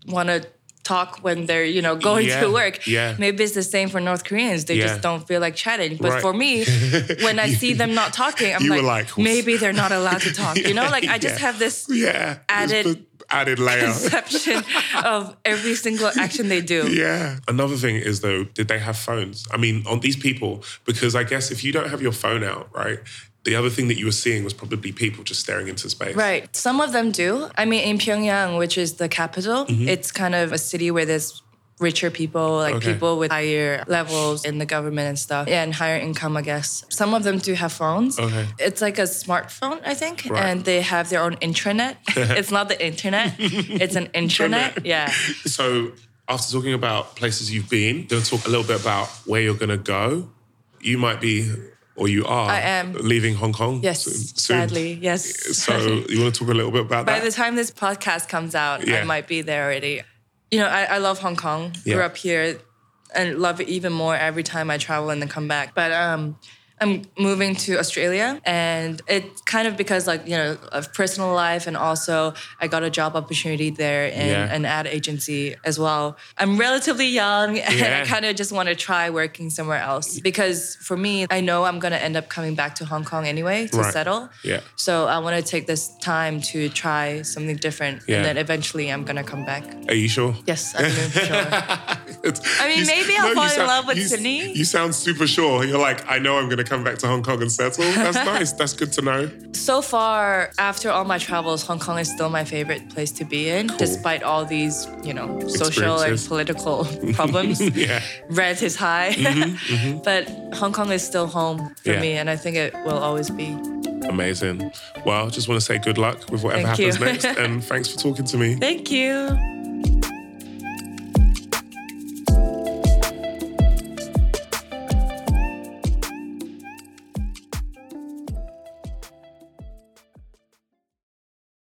want to talk when they're, you know, <laughs> going Yeah, to work. yeah. Maybe it's the same for North Koreans. They Yeah. just don't feel like chatting. But Right. for me, <laughs> when I see them not talking, I'm like, like, maybe they're not allowed to talk. You know, like I just have this <laughs> yeah, added added layer. Perception of every single action they do. Yeah. Another thing is though, did they have phones? I mean, on these people, because I guess if you don't have your phone out, right? The other thing that you were seeing was probably people just staring into space. Right. Some of them do. I mean, in Pyongyang, which is the capital, Mm-hmm. it's kind of a city where there's richer people, like Okay. people with higher levels in the government and stuff, yeah, and higher income, I guess. Some of them do have phones. Okay. It's like a smartphone, I think, Right. and they have their own intranet. <laughs> it's not the internet, it's an <laughs> intranet. Yeah. So after talking about places you've been, to talk a little bit about where you're going to go. You might be, or you are, I am. leaving Hong Kong. Yes, soon- sadly, yes. So <laughs> you want to talk a little bit about By that? By the time this podcast comes out, Yeah. I might be there already. You know, I, I love Hong Kong. Grew Yeah. up here and love it even more every time I travel and then come back. But um, I'm moving to Australia, and it's kind of because like you know of personal life, and also I got a job opportunity there in Yeah. an ad agency as well. I'm relatively young, <laughs> and Yeah. I kind of just want to try working somewhere else because for me, I know I'm gonna end up coming back to Hong Kong anyway to Right. settle. Yeah. So I want to take this time to try something different, Yeah. and then eventually I'm gonna come back. Are you sure? Yes, I'm sure. <laughs> I mean, You maybe I'll you fall in love with you Sydney. You sound super sure. You're like, I know I'm going to come back to Hong Kong and settle. That's <laughs> nice. That's good to know. so far, after all my travels, Hong Kong is still my favorite place to be in, despite all these, you know, social and political <laughs> problems. <laughs> Yeah. Rent is high, but Hong Kong is still home for Mm-hmm, Yeah. me, and I think it will always be. Amazing. Well, just want to say good luck with whatever Thank happens next. And thanks for talking to me. Thank you.